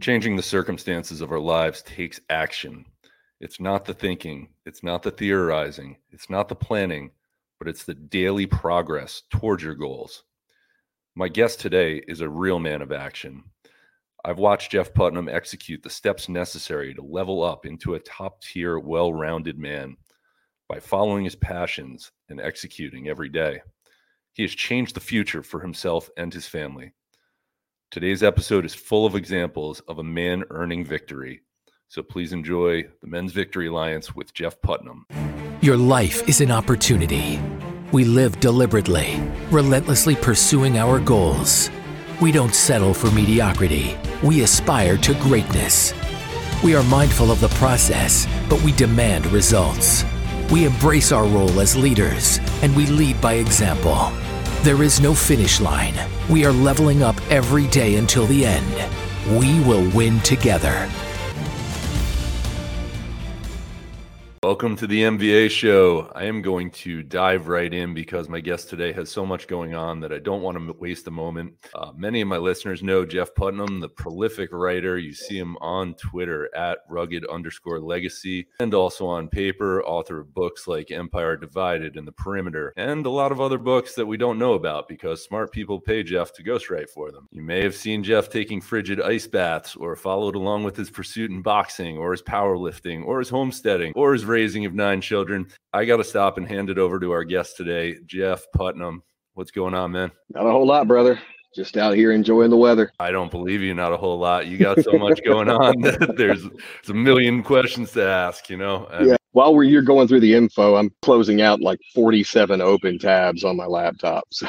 Changing the circumstances of our lives takes action. It's not the thinking, it's not the theorizing, it's not the planning, but it's the daily progress towards your goals. My guest today is a real man of action. I've watched Jeff Putnam execute the steps necessary to level up into a top tier, well rounded man by following his passions and executing every day. He has changed the future for himself and his family. Today's episode is full of examples of a man earning victory. So please enjoy the Men's Victory Alliance with Jeff Putnam. Your life is an opportunity. We live deliberately, relentlessly pursuing our goals. We don't settle for mediocrity, we aspire to greatness. We are mindful of the process, but we demand results. We embrace our role as leaders, and we lead by example. There is no finish line. We are leveling up every day until the end. We will win together. Welcome to the MVA show. I am going to dive right in because my guest today has so much going on that I don't want to waste a moment. Uh, many of my listeners know Jeff Putnam, the prolific writer. You see him on Twitter at rugged underscore legacy and also on paper, author of books like Empire Divided and The Perimeter, and a lot of other books that we don't know about because smart people pay Jeff to ghostwrite for them. You may have seen Jeff taking frigid ice baths or followed along with his pursuit in boxing or his powerlifting or his homesteading or his raising of nine children. I got to stop and hand it over to our guest today, Jeff Putnam. What's going on, man? Not a whole lot, brother. Just out here enjoying the weather. I don't believe you. Not a whole lot. You got so much going on. there's, there's a million questions to ask. You know. I yeah. While we're here going through the info, I'm closing out like 47 open tabs on my laptop. So.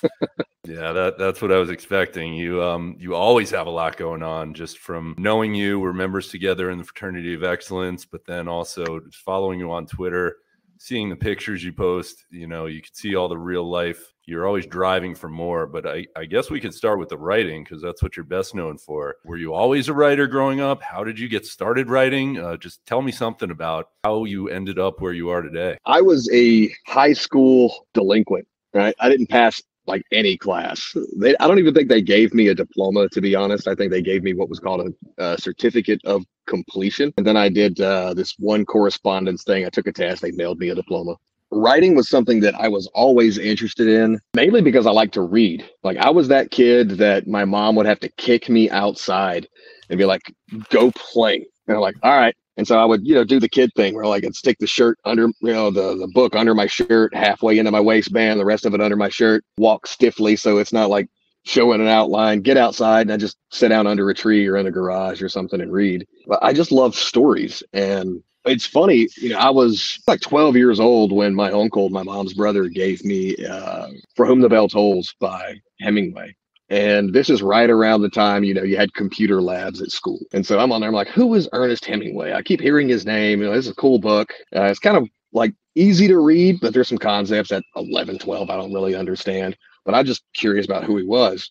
Yeah, that that's what I was expecting. You um you always have a lot going on just from knowing you, we're members together in the fraternity of excellence, but then also just following you on Twitter, seeing the pictures you post, you know, you can see all the real life. You're always driving for more, but I, I guess we could start with the writing because that's what you're best known for. Were you always a writer growing up? How did you get started writing? Uh, just tell me something about how you ended up where you are today. I was a high school delinquent right? I didn't pass like any class. They, I don't even think they gave me a diploma, to be honest. I think they gave me what was called a, a certificate of completion. And then I did uh, this one correspondence thing. I took a test, they mailed me a diploma. Writing was something that I was always interested in, mainly because I like to read. Like, I was that kid that my mom would have to kick me outside and be like, go play. And I'm like, all right, and so I would, you know, do the kid thing where like I'd stick the shirt under, you know, the, the book under my shirt, halfway into my waistband, the rest of it under my shirt, walk stiffly so it's not like showing an outline, get outside and I just sit down under a tree or in a garage or something and read. But I just love stories. And it's funny, you know, I was like 12 years old when my uncle, my mom's brother, gave me uh, For Whom the Bell Tolls by Hemingway. And this is right around the time, you know, you had computer labs at school. And so I'm on there, I'm like, who is Ernest Hemingway? I keep hearing his name. You know, this is a cool book. Uh, it's kind of like easy to read, but there's some concepts at 11, 12 I don't really understand. But I'm just curious about who he was.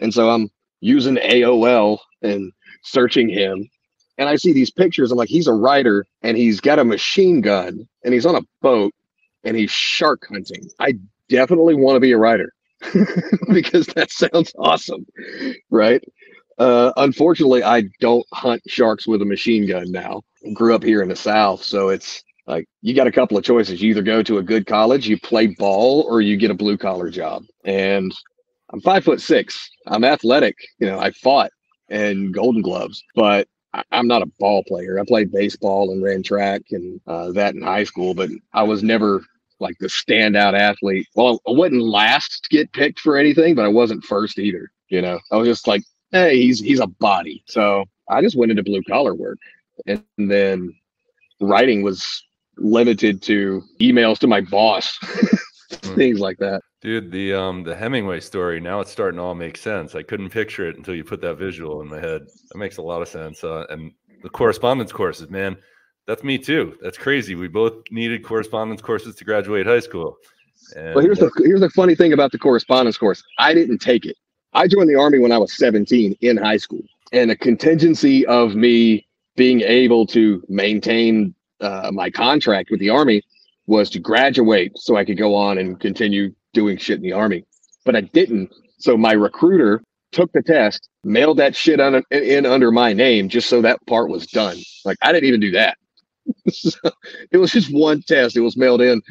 And so I'm using AOL and searching him. And I see these pictures. I'm like, he's a writer and he's got a machine gun and he's on a boat and he's shark hunting. I definitely want to be a writer. because that sounds awesome, right? Uh, unfortunately, I don't hunt sharks with a machine gun now. Grew up here in the South, so it's like you got a couple of choices. You either go to a good college, you play ball, or you get a blue collar job. And I'm five foot six. I'm athletic. You know, I fought in Golden Gloves, but I'm not a ball player. I played baseball and ran track and uh, that in high school, but I was never like the standout athlete. Well, I wasn't last to get picked for anything, but I wasn't first either. You know, I was just like, hey, he's he's a body. So I just went into blue collar work, and then writing was limited to emails to my boss, hmm. things like that. Dude, the um the Hemingway story now it's starting to all make sense. I couldn't picture it until you put that visual in my head. That makes a lot of sense. Uh, and the correspondence courses, man that's me too. That's crazy. We both needed correspondence courses to graduate high school. And well, here's the here's the funny thing about the correspondence course. I didn't take it. I joined the army when I was 17 in high school, and a contingency of me being able to maintain uh, my contract with the army was to graduate so I could go on and continue doing shit in the army. But I didn't. So my recruiter took the test, mailed that shit on, in under my name just so that part was done. Like I didn't even do that. so it was just one test. It was mailed in,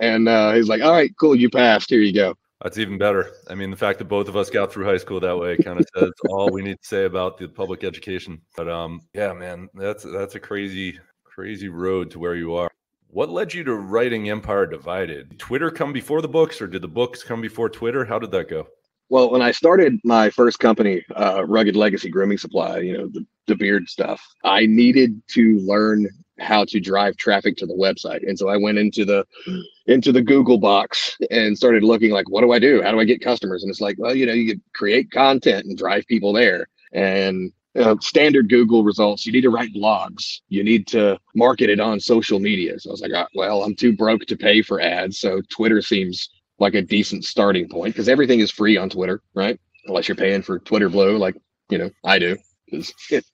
and uh, he's like, "All right, cool, you passed. Here you go." That's even better. I mean, the fact that both of us got through high school that way kind of says all we need to say about the public education. But um, yeah, man, that's that's a crazy, crazy road to where you are. What led you to writing Empire Divided? Twitter come before the books, or did the books come before Twitter? How did that go? Well, when I started my first company, uh, Rugged Legacy Grooming Supply, you know, the, the beard stuff, I needed to learn how to drive traffic to the website. And so I went into the mm. into the Google box and started looking like, what do I do? How do I get customers? And it's like, well, you know, you could create content and drive people there. And you know, standard Google results, you need to write blogs. You need to market it on social media. So I was like, oh, well, I'm too broke to pay for ads. So Twitter seems like a decent starting point because everything is free on Twitter, right? Unless you're paying for Twitter Blue, like, you know, I do, because it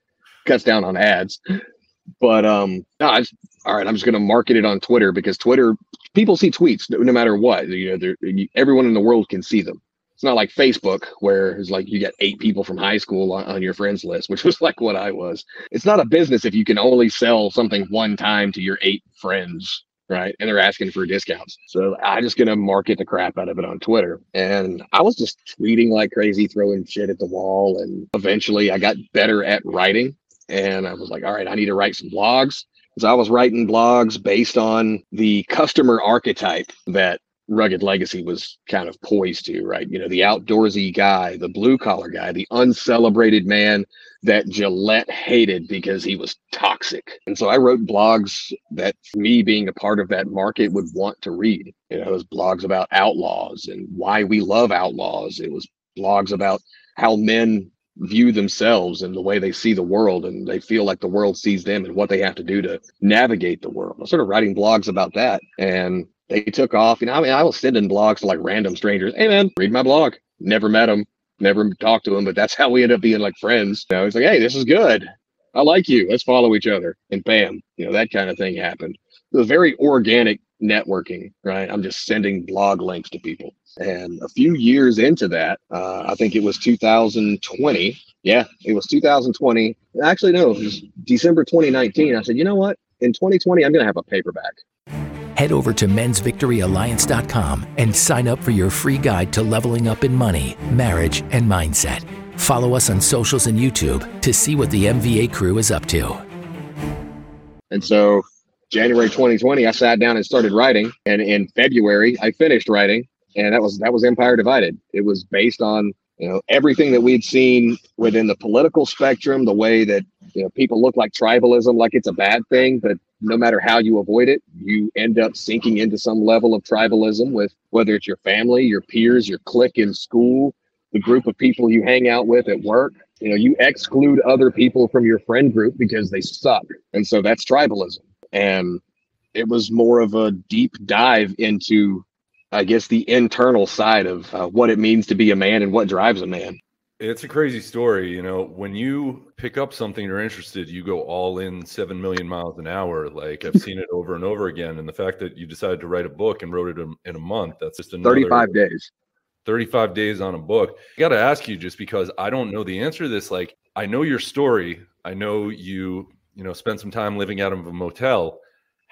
cuts down on ads. But um, no, I all right, I'm just going to market it on Twitter because Twitter people see tweets no, no matter what. You know, everyone in the world can see them. It's not like Facebook where it's like you get eight people from high school on, on your friends list, which was like what I was. It's not a business if you can only sell something one time to your eight friends right? And they're asking for discounts. So I'm just gonna market the crap out of it on Twitter. And I was just tweeting like crazy, throwing shit at the wall. And eventually I got better at writing and I was like, all right, I need to write some blogs. So I was writing blogs based on the customer archetype that Rugged Legacy was kind of poised to, right? You know, the outdoorsy guy, the blue collar guy, the uncelebrated man that Gillette hated because he was toxic. And so I wrote blogs that me being a part of that market would want to read. You know, it was blogs about outlaws and why we love outlaws. It was blogs about how men view themselves and the way they see the world and they feel like the world sees them and what they have to do to navigate the world. I started writing blogs about that and they took off. You know, I mean, I was sending blogs to like random strangers. Hey man, read my blog. Never met them, never talked to them, but that's how we end up being like friends. You know, it's like, hey, this is good. I like you. Let's follow each other. And bam, you know, that kind of thing happened. It was very organic networking, right? I'm just sending blog links to people. And a few years into that, uh, I think it was 2020. Yeah, it was 2020. Actually, no, it was December 2019. I said, you know what? In 2020, I'm going to have a paperback. Head over to mensvictoryalliance.com and sign up for your free guide to leveling up in money, marriage, and mindset. Follow us on socials and YouTube to see what the MVA crew is up to. And so January 2020, I sat down and started writing. And in February, I finished writing. And that was that was Empire Divided. It was based on you know everything that we'd seen within the political spectrum, the way that you know people look like tribalism, like it's a bad thing, but no matter how you avoid it, you end up sinking into some level of tribalism with whether it's your family, your peers, your clique in school, the group of people you hang out with at work. You know, you exclude other people from your friend group because they suck. And so that's tribalism. And it was more of a deep dive into, I guess, the internal side of uh, what it means to be a man and what drives a man. It's a crazy story. You know, when you pick up something you're interested, you go all in 7 million miles an hour. Like I've seen it over and over again. And the fact that you decided to write a book and wrote it in, in a month, that's just another 35 days. 35 days on a book. I got to ask you just because I don't know the answer to this. Like, I know your story. I know you you know spent some time living out of a motel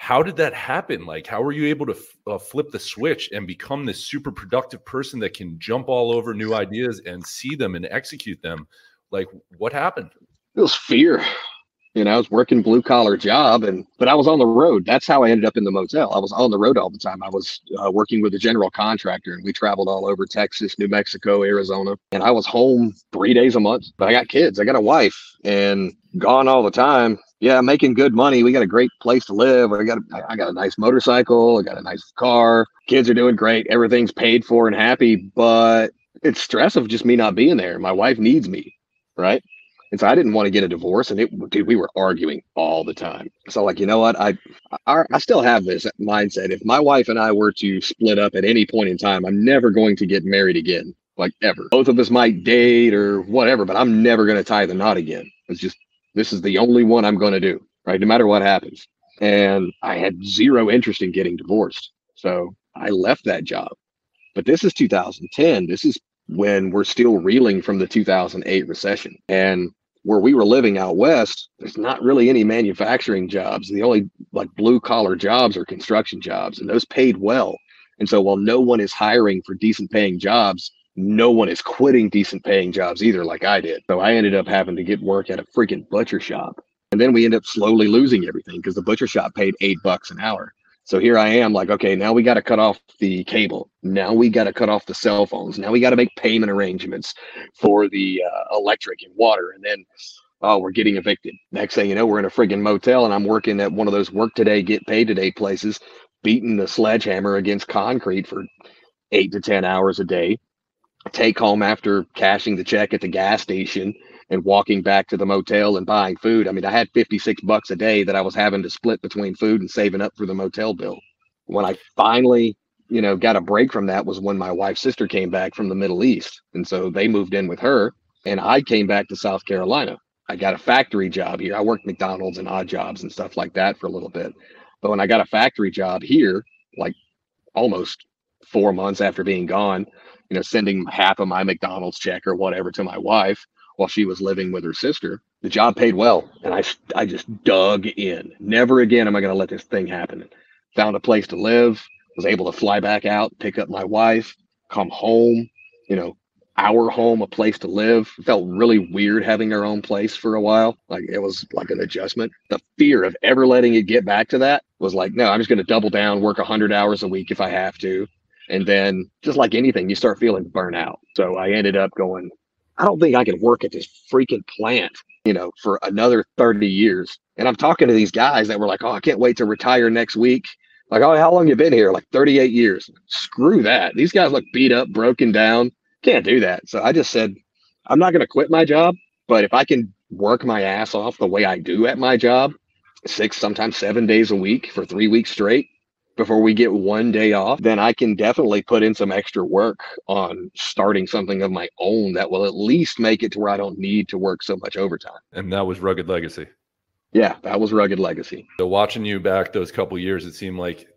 how did that happen like how were you able to f- uh, flip the switch and become this super productive person that can jump all over new ideas and see them and execute them like what happened it was fear you know, I was working blue collar job and, but I was on the road. That's how I ended up in the motel. I was on the road all the time. I was uh, working with a general contractor and we traveled all over Texas, New Mexico, Arizona. And I was home three days a month, but I got kids, I got a wife and gone all the time. Yeah, making good money. We got a great place to live. I got, a, I got a nice motorcycle. I got a nice car. Kids are doing great. Everything's paid for and happy, but it's stress of just me not being there. My wife needs me, right? And so I didn't want to get a divorce. And it, dude, we were arguing all the time. So like, you know what? I, I, I still have this mindset. If my wife and I were to split up at any point in time, I'm never going to get married again, like ever. Both of us might date or whatever, but I'm never going to tie the knot again. It's just, this is the only one I'm going to do, right? No matter what happens. And I had zero interest in getting divorced. So I left that job. But this is 2010. This is when we're still reeling from the 2008 recession. And where we were living out west, there's not really any manufacturing jobs. The only like blue collar jobs are construction jobs, and those paid well. And so while no one is hiring for decent paying jobs, no one is quitting decent paying jobs either, like I did. So I ended up having to get work at a freaking butcher shop. And then we end up slowly losing everything because the butcher shop paid eight bucks an hour. So here I am, like, okay, now we got to cut off the cable. Now we got to cut off the cell phones. Now we got to make payment arrangements for the uh, electric and water. And then, oh, we're getting evicted. Next thing you know, we're in a friggin' motel, and I'm working at one of those work today, get paid today places, beating the sledgehammer against concrete for eight to 10 hours a day. Take home after cashing the check at the gas station and walking back to the motel and buying food. I mean, I had 56 bucks a day that I was having to split between food and saving up for the motel bill. When I finally, you know, got a break from that was when my wife's sister came back from the Middle East. And so they moved in with her and I came back to South Carolina. I got a factory job here. I worked McDonald's and odd jobs and stuff like that for a little bit. But when I got a factory job here, like almost four months after being gone, you know, sending half of my McDonald's check or whatever to my wife, while she was living with her sister. The job paid well, and I I just dug in. Never again am I going to let this thing happen. Found a place to live. Was able to fly back out, pick up my wife, come home. You know, our home, a place to live. It felt really weird having our own place for a while. Like it was like an adjustment. The fear of ever letting it get back to that was like, no, I'm just going to double down, work 100 hours a week if I have to. And then, just like anything, you start feeling burnout. So I ended up going, I don't think I can work at this freaking plant, you know, for another 30 years. And I'm talking to these guys that were like, oh, I can't wait to retire next week. Like, oh, how long you been here? Like 38 years. Screw that. These guys look beat up, broken down. Can't do that. So I just said, I'm not going to quit my job, but if I can work my ass off the way I do at my job, six, sometimes seven days a week for three weeks straight, before we get one day off, then I can definitely put in some extra work on starting something of my own that will at least make it to where I don't need to work so much overtime. And that was Rugged Legacy. Yeah, that was Rugged Legacy. So watching you back those couple years, it seemed like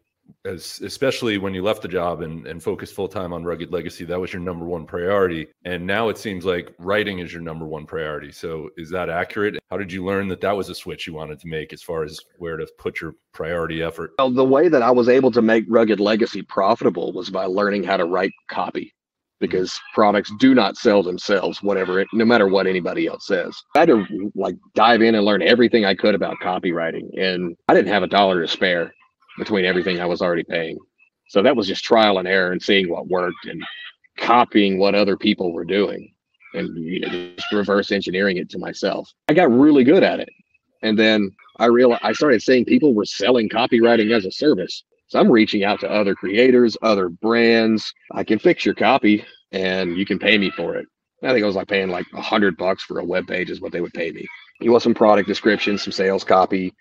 as especially when you left the job and, and focused full time on rugged legacy that was your number one priority. And now it seems like writing is your number one priority. So is that accurate? How did you learn that that was a switch you wanted to make as far as where to put your priority effort? Well the way that i was able to make rugged legacy profitable was by learning how to write copy because mm-hmm. products do not sell themselves whatever it no matter what anybody else says. I had to like dive in and learn everything i could about copywriting and i didn't have a dollar to spare between everything I was already paying. So that was just trial and error and seeing what worked and copying what other people were doing and you know, just reverse engineering it to myself. I got really good at it. And then I realized I started seeing people were selling copywriting as a service. So I'm reaching out to other creators, other brands. I can fix your copy and you can pay me for it. I think I was like paying like a hundred bucks for a web page is what they would pay me. You want some product description, some sales copy,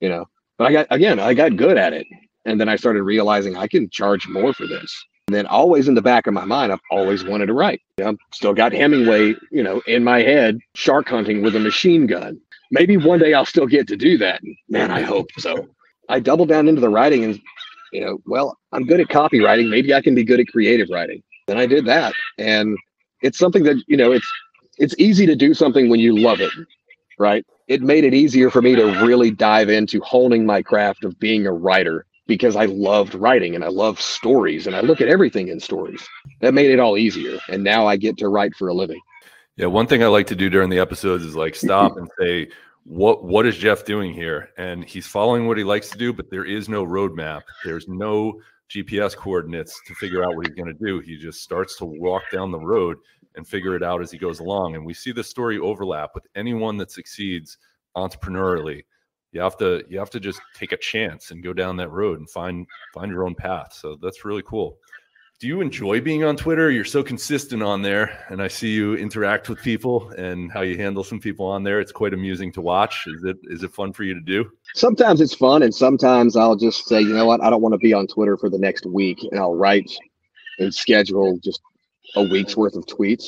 you know, but I got again, I got good at it. And then I started realizing I can charge more for this. And then always in the back of my mind, I've always wanted to write. I've still got Hemingway, you know, in my head, shark hunting with a machine gun. Maybe one day I'll still get to do that. Man, I hope so. I doubled down into the writing and, you know, well, I'm good at copywriting. Maybe I can be good at creative writing. Then I did that. And it's something that, you know, it's it's easy to do something when you love it, right? it made it easier for me to really dive into honing my craft of being a writer because I loved writing and I love stories and I look at everything in stories. That made it all easier. And now I get to write for a living. Yeah, one thing I like to do during the episodes is like stop and say, what what is Jeff doing here? And he's following what he likes to do, but there is no roadmap. There's no GPS coordinates to figure out what he's going to do. He just starts to walk down the road and figure it out as he goes along. And we see this story overlap with anyone that succeeds entrepreneurially. You have to you have to just take a chance and go down that road and find find your own path. So that's really cool. Do you enjoy being on Twitter? You're so consistent on there, and I see you interact with people and how you handle some people on there. It's quite amusing to watch. Is it is it fun for you to do? Sometimes it's fun, and sometimes I'll just say, you know what, I don't want to be on Twitter for the next week, and I'll write and schedule just a week's worth of tweets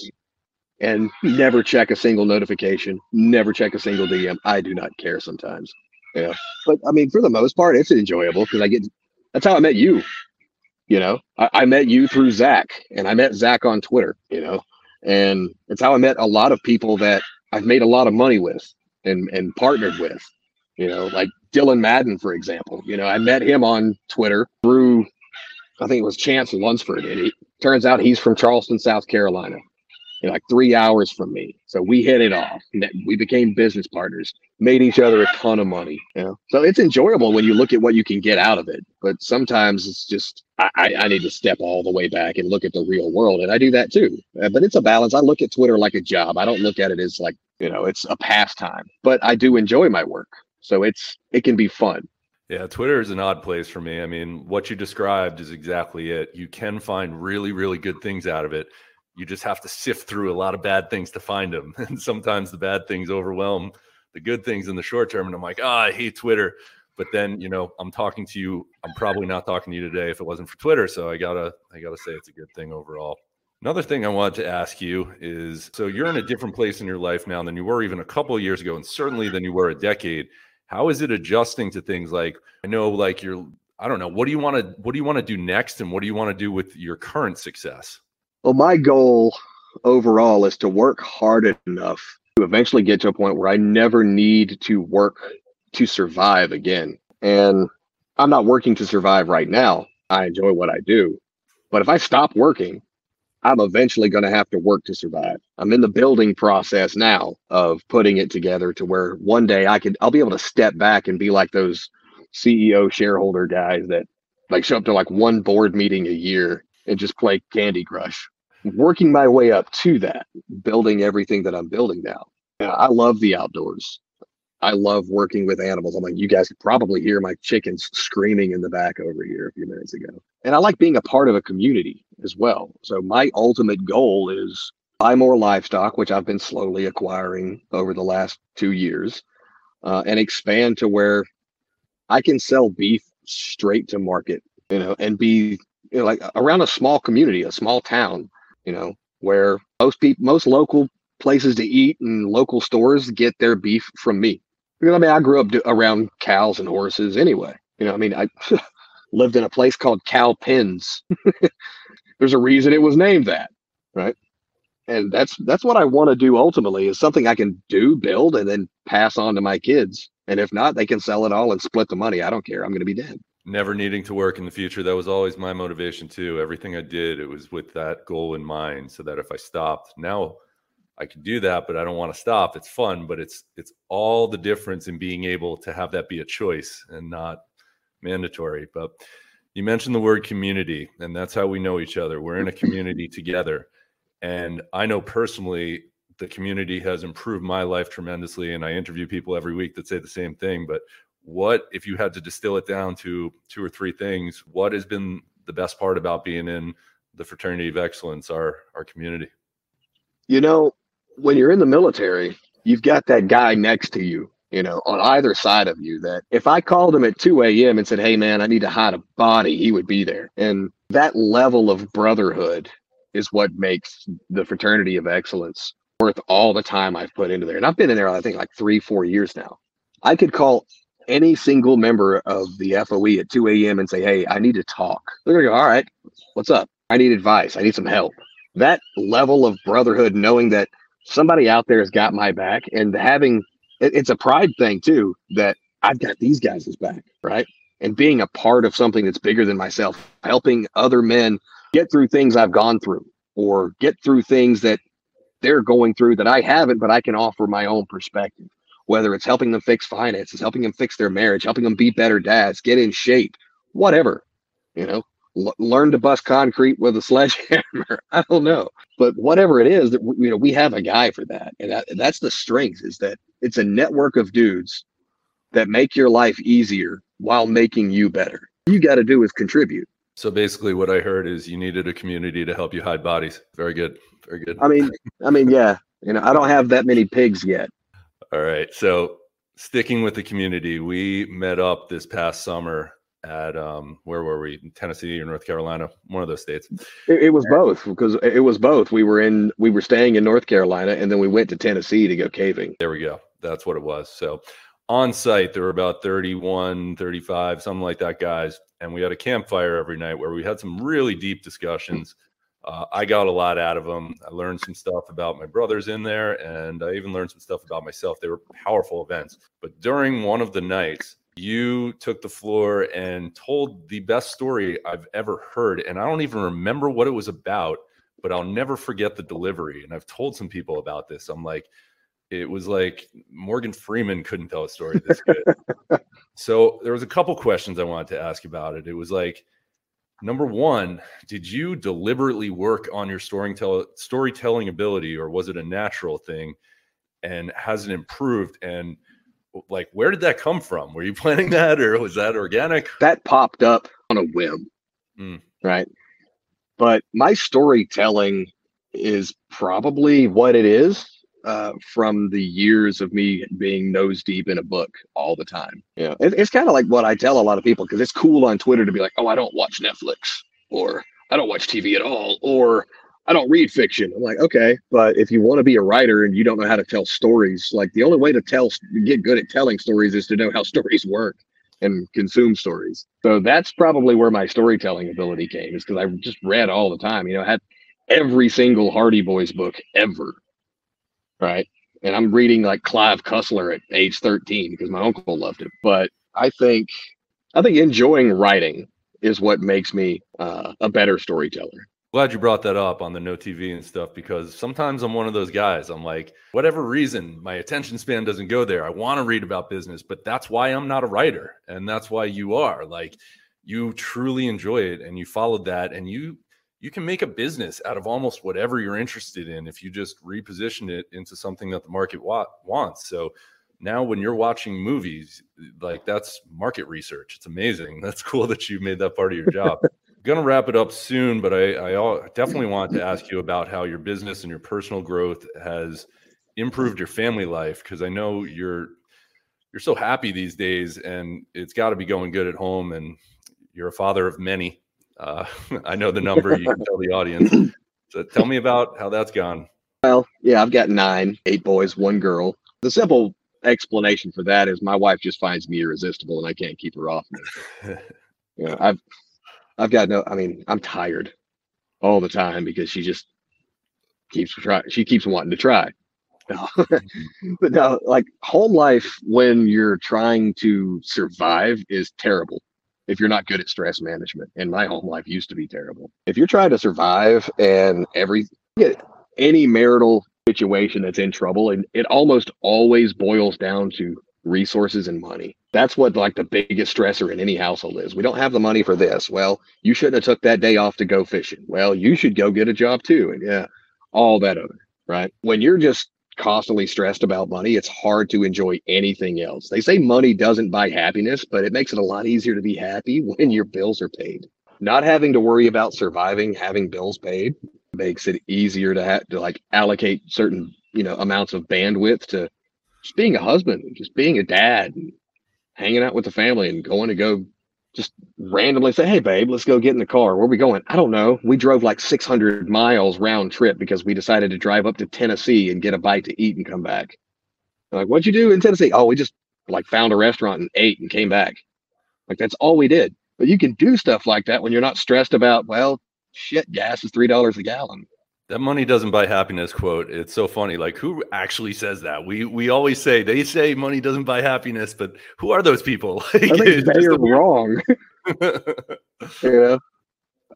and never check a single notification, never check a single DM. I do not care sometimes. Yeah. But I mean, for the most part, it's enjoyable because I get that's how I met you. You know, I, I met you through Zach, and I met Zach on Twitter. You know, and it's how I met a lot of people that I've made a lot of money with and and partnered with. You know, like Dylan Madden, for example. You know, I met him on Twitter through I think it was Chance Lunsford, and it turns out he's from Charleston, South Carolina like three hours from me. So we hit it off. We became business partners, made each other a ton of money. You know? So it's enjoyable when you look at what you can get out of it. But sometimes it's just, I, I need to step all the way back and look at the real world. And I do that too. Uh, but it's a balance. I look at Twitter like a job. I don't look at it as like, you know, it's a pastime, but I do enjoy my work. So it's, it can be fun. Yeah, Twitter is an odd place for me. I mean, what you described is exactly it. You can find really, really good things out of it you just have to sift through a lot of bad things to find them. And sometimes the bad things overwhelm the good things in the short term. And I'm like, oh, I hate Twitter. But then, you know, I'm talking to you. I'm probably not talking to you today if it wasn't for Twitter. So I gotta, I gotta say it's a good thing overall. Another thing I wanted to ask you is so you're in a different place in your life now than you were even a couple years ago, and certainly than you were a decade. How is it adjusting to things like I know, like you're, I don't know, what do you want to, what do you want to do next, and what do you want to do with your current success? Well, my goal overall is to work hard enough to eventually get to a point where I never need to work to survive again. And I'm not working to survive right now. I enjoy what I do. But if I stop working, I'm eventually going to have to work to survive. I'm in the building process now of putting it together to where one day I could I'll be able to step back and be like those CEO shareholder guys that like show up to like one board meeting a year and just play Candy Crush working my way up to that, building everything that I'm building now. I love the outdoors. I love working with animals. I'm like, you guys could probably hear my chickens screaming in the back over here a few minutes ago. And I like being a part of a community as well. So my ultimate goal is buy more livestock, which I've been slowly acquiring over the last two years, uh, and expand to where I can sell beef straight to market, you know, and be you know, like around a small community, a small town you know, where most people, most local places to eat and local stores get their beef from me. Because I mean, I grew up around cows and horses anyway. You know, I mean, I lived in a place called Cowpens. There's a reason it was named that, right? And that's that's what I want to do ultimately is something I can do, build, and then pass on to my kids. And if not, they can sell it all and split the money. I don't care. I'm going to be dead never needing to work in the future that was always my motivation too everything i did it was with that goal in mind so that if i stopped now i can do that but i don't want to stop it's fun but it's it's all the difference in being able to have that be a choice and not mandatory but you mentioned the word community and that's how we know each other. We're in a community together. And i know personally the community has improved my life tremendously and i interview people every week that say the same thing. But what if you had to distill it down to two or three things? What has been the best part about being in the fraternity of excellence our our community? You know when you're in the military you've got that guy next to you you know on either side of you that if i called him at 2 a.m and said hey man i need to hide a body he would be there and that level of brotherhood is what makes the fraternity of excellence worth all the time i've put into there and i've been in there i think like three four years now i could call any single member of the FOE at 2 a.m. and say, Hey, I need to talk. They're going to go, All right, what's up? I need advice. I need some help. That level of brotherhood, knowing that somebody out there has got my back and having it, it's a pride thing too, that I've got these guys' back, right? And being a part of something that's bigger than myself, helping other men get through things I've gone through or get through things that they're going through that I haven't, but I can offer my own perspective whether it's helping them fix finances, helping them fix their marriage, helping them be better dads, get in shape, whatever, you know, l- learn to bust concrete with a sledgehammer. I don't know, but whatever it is that you know, we have a guy for that, and that, that's the strength is that it's a network of dudes that make your life easier while making you better. You got to do is contribute. So basically, what I heard is you needed a community to help you hide bodies. Very good, very good. I mean, I mean, yeah. You know, I don't have that many pigs yet, all right. So sticking with the community, we met up this past summer at um where were we tennessee or north carolina one of those states it, it, was both because it was both we were in we were staying in north carolina and then we went to tennessee to go caving there we go that's what it was so on site there were about 31 35 something like that guys and we had a campfire every night where we had some really deep discussions. Uh, I got a lot out of them. I learned some stuff about my brothers in there, and I even learned some stuff about myself. They were powerful events. But during one of the nights, you took the floor and told the best story I've ever heard. And I don't even remember what it was about, but I'll never forget the delivery. And I've told some people about this. I'm like, it was like Morgan Freeman couldn't tell a story this good. so there was a couple questions I wanted to ask about it. It was like, number one, did you deliberately work on your storytelling storytelling ability, or was it a natural thing? And has it improved? And like where did that come from were you planning that or was that organic that popped up on a whim mm. right but my storytelling is probably what it is uh, from the years of me being nose deep in a book all the time. Yeah, it, it's kind of like what I tell a lot of people because it's cool on Twitter to be like, "Oh, I don't watch Netflix," or "I don't watch TV at all," or I don't read fiction. I'm like, okay, but if you want to be a writer and you don't know how to tell stories, like the only way to tell, get good at telling stories is to know how stories work and consume stories. So that's probably where my storytelling ability came, is because I just read all the time. You know, I had every single Hardy Boys book ever, right? And I'm reading like Clive Cussler at age 13 because my uncle loved it. But I think, I think enjoying writing is what makes me uh, a better storyteller. Glad you brought that up on the no TV and stuff because sometimes I'm one of those guys. I'm like, whatever reason, my attention span doesn't go there. I want to read about business, but that's why I'm not a writer. And that's why you are. Like, you truly enjoy it and you followed that and you you can make a business out of almost whatever you're interested in if you just reposition it into something that the market wa- wants. So now when you're watching movies, like that's market research. It's amazing. That's cool that you made that part of your job going to wrap it up soon, but I, I definitely want to ask you about how your business and your personal growth has improved your family life because I know you're you're so happy these days, and it's got to be going good at home. And you're a father of many. Uh, I know the number. You can tell the audience. So tell me about how that's gone. Well, yeah, I've got nine, eight boys, one girl. The simple explanation for that is my wife just finds me irresistible, and I can't keep her off me. you know, I've I've got no. I mean, I'm tired all the time because she just keeps trying. She keeps wanting to try. but no, like home life when you're trying to survive is terrible if you're not good at stress management. And my home life used to be terrible. If you're trying to survive and every any marital situation that's in trouble, and it almost always boils down to resources and money. That's what like the biggest stressor in any household is. We don't have the money for this. Well, you shouldn't have took that day off to go fishing. Well, you should go get a job too. And yeah, all that other, right? When you're just constantly stressed about money, it's hard to enjoy anything else. They say money doesn't buy happiness, but it makes it a lot easier to be happy when your bills are paid. Not having to worry about surviving, having bills paid makes it easier to have to like allocate certain, you know, amounts of bandwidth to just being a husband, just being a dad, and hanging out with the family and going to go just randomly say, Hey, babe, let's go get in the car. Where we going? I don't know. We drove like 600 miles round trip because we decided to drive up to Tennessee and get a bite to eat and come back. I'm like, what'd you do in Tennessee? Oh, we just like found a restaurant and ate and came back. Like, that's all we did. But you can do stuff like that when you're not stressed about, well, shit, gas is $3 a gallon. That money doesn't buy happiness quote. It's so funny. Like who actually says that? We we always say they say money doesn't buy happiness, but who are those people? Like, I think they are wrong. you know,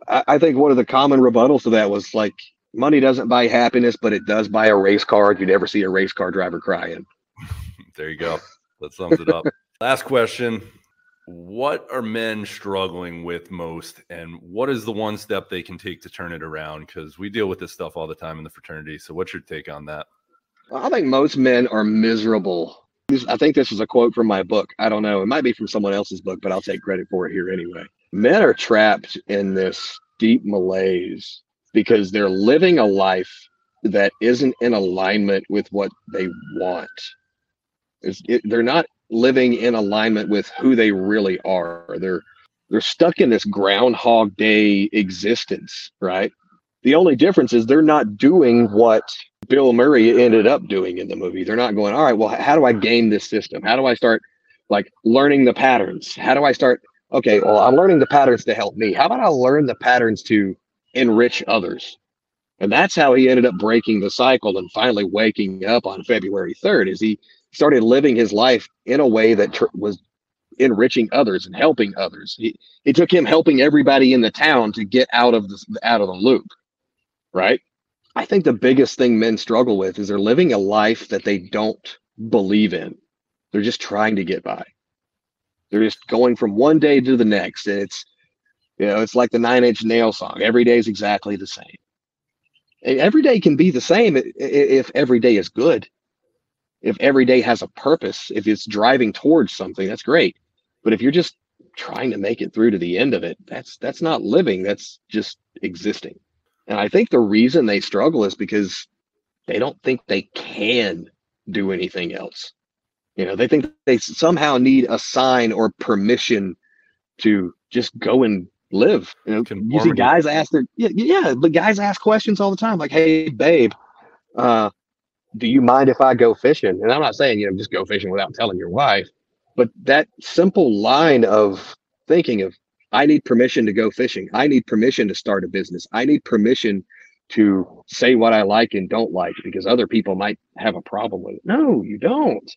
I, I think one of the common rebuttals to that was like money doesn't buy happiness, but it does buy a race car. You never see a race car driver crying. there you go. That sums it up. Last question what are men struggling with most and what is the one step they can take to turn it around? Because we deal with this stuff all the time in the fraternity so what's your take on that? I think most men are miserable. I think this is a quote from my book. I don't know. It might be from someone else's book but i'll take credit for it here anyway. Men are trapped in this deep malaise because they're living a life that isn't in alignment with what they want. It, they're not living in alignment with who they really are. They're they're stuck in this groundhog day existence, right? The only difference is they're not doing what Bill Murray ended up doing in the movie. They're not going, all right, well, how do I game this system? How do I start like learning the patterns? How do I start okay, well, I'm learning the patterns to help me. How about I learn the patterns to enrich others? And that's how he ended up breaking the cycle and finally waking up on February 3rd is he started living his life in a way that tr- was enriching others and helping others. He, it took him helping everybody in the town to get out of the out of the loop. Right? I think the biggest thing men struggle with is they're living a life that they don't believe in. They're just trying to get by. They're just going from one day to the next. And it's, you know, it's like the nine inch nail song. Every day is exactly the same. Every day can be the same if every day is good. If every day has a purpose, if it's driving towards something, that's great. But if you're just trying to make it through to the end of it, that's that's not living. That's just existing. And I think the reason they struggle is because they don't think they can do anything else. You know, they think they somehow need a sign or permission to just go and live. You know, you see guys ask their yeah, yeah, but guys ask questions all the time, like, "Hey, babe, uh, do you mind if I go fishing?" And I'm not saying you know just go fishing without telling your wife, but that simple line of thinking of, "I need permission to go fishing. I need permission to start a business. I need permission to say what I like and don't like because other people might have a problem with it." No, you don't.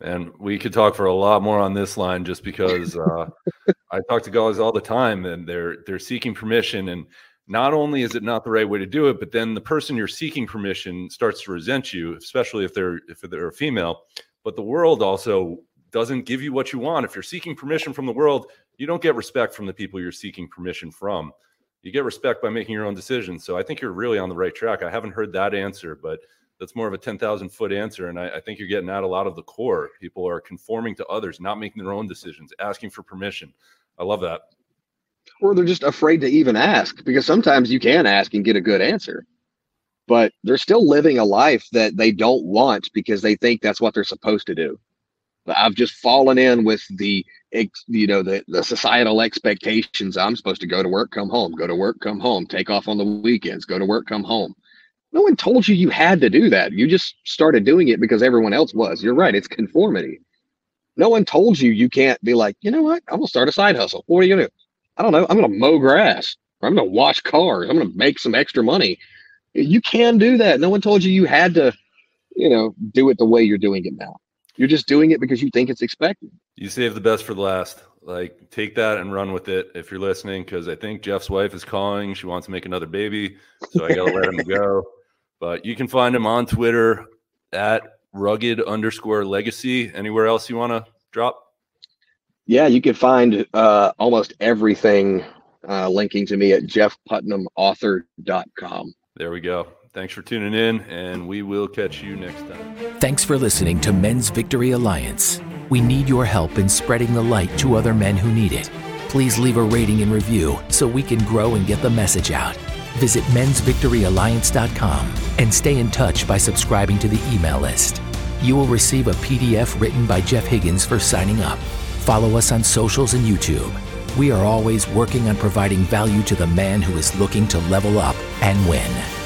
And we could talk for a lot more on this line just because uh, I talk to guys all the time and they're they're seeking permission and not only is it not the right way to do it, but then the person you're seeking permission starts to resent you, especially if they're if they're a female. But the world also doesn't give you what you want. If you're seeking permission from the world, you don't get respect from the people you're seeking permission from. You get respect by making your own decisions. So I think you're really on the right track. I haven't heard that answer, but that's more of a 10,000 foot answer. And I, I, think you're getting at a lot of the core. People are conforming to others, not making their own decisions, asking for permission. I love that. Or they're just afraid to even ask because sometimes you can ask and get a good answer, but they're still living a life that they don't want because they think that's what they're supposed to do. I've just fallen in with the, you know, the, the societal expectations. I'm supposed to go to work, come home, go to work, come home, take off on the weekends, go to work, come home no one told you you had to do that. You just started doing it because everyone else was. You're right. It's conformity. No one told you you can't be like, you know what? I'm to start a side hustle. What are you to do? I don't know. I'm going to mow grass. Or I'm going to wash cars. I'm going to make some extra money. You can do that. No one told you you had to, you know, do it the way you're doing it now. You're just doing it because you think it's expected. You save the best for the last. Like, take that and run with it if you're listening, because I think Jeff's wife is calling. She wants to make another baby. So I got to let him go. But you can find him on Twitter at rugged underscore legacy. Anywhere else you want to drop? Yeah, you can find uh, almost everything uh, linking to me at jeffputnamauthor.com. There we go. Thanks for tuning in, and we will catch you next time. Thanks for listening to Men's Victory Alliance. We need your help in spreading the light to other men who need it. Please leave a rating and review so we can grow and get the message out. Visit mensvictoryalliance.com and stay in touch by subscribing to the email list. You will receive a PDF written by Jeff Higgins for signing up. Follow us on socials and YouTube. We are always working on providing value to the man who is looking to level up and win.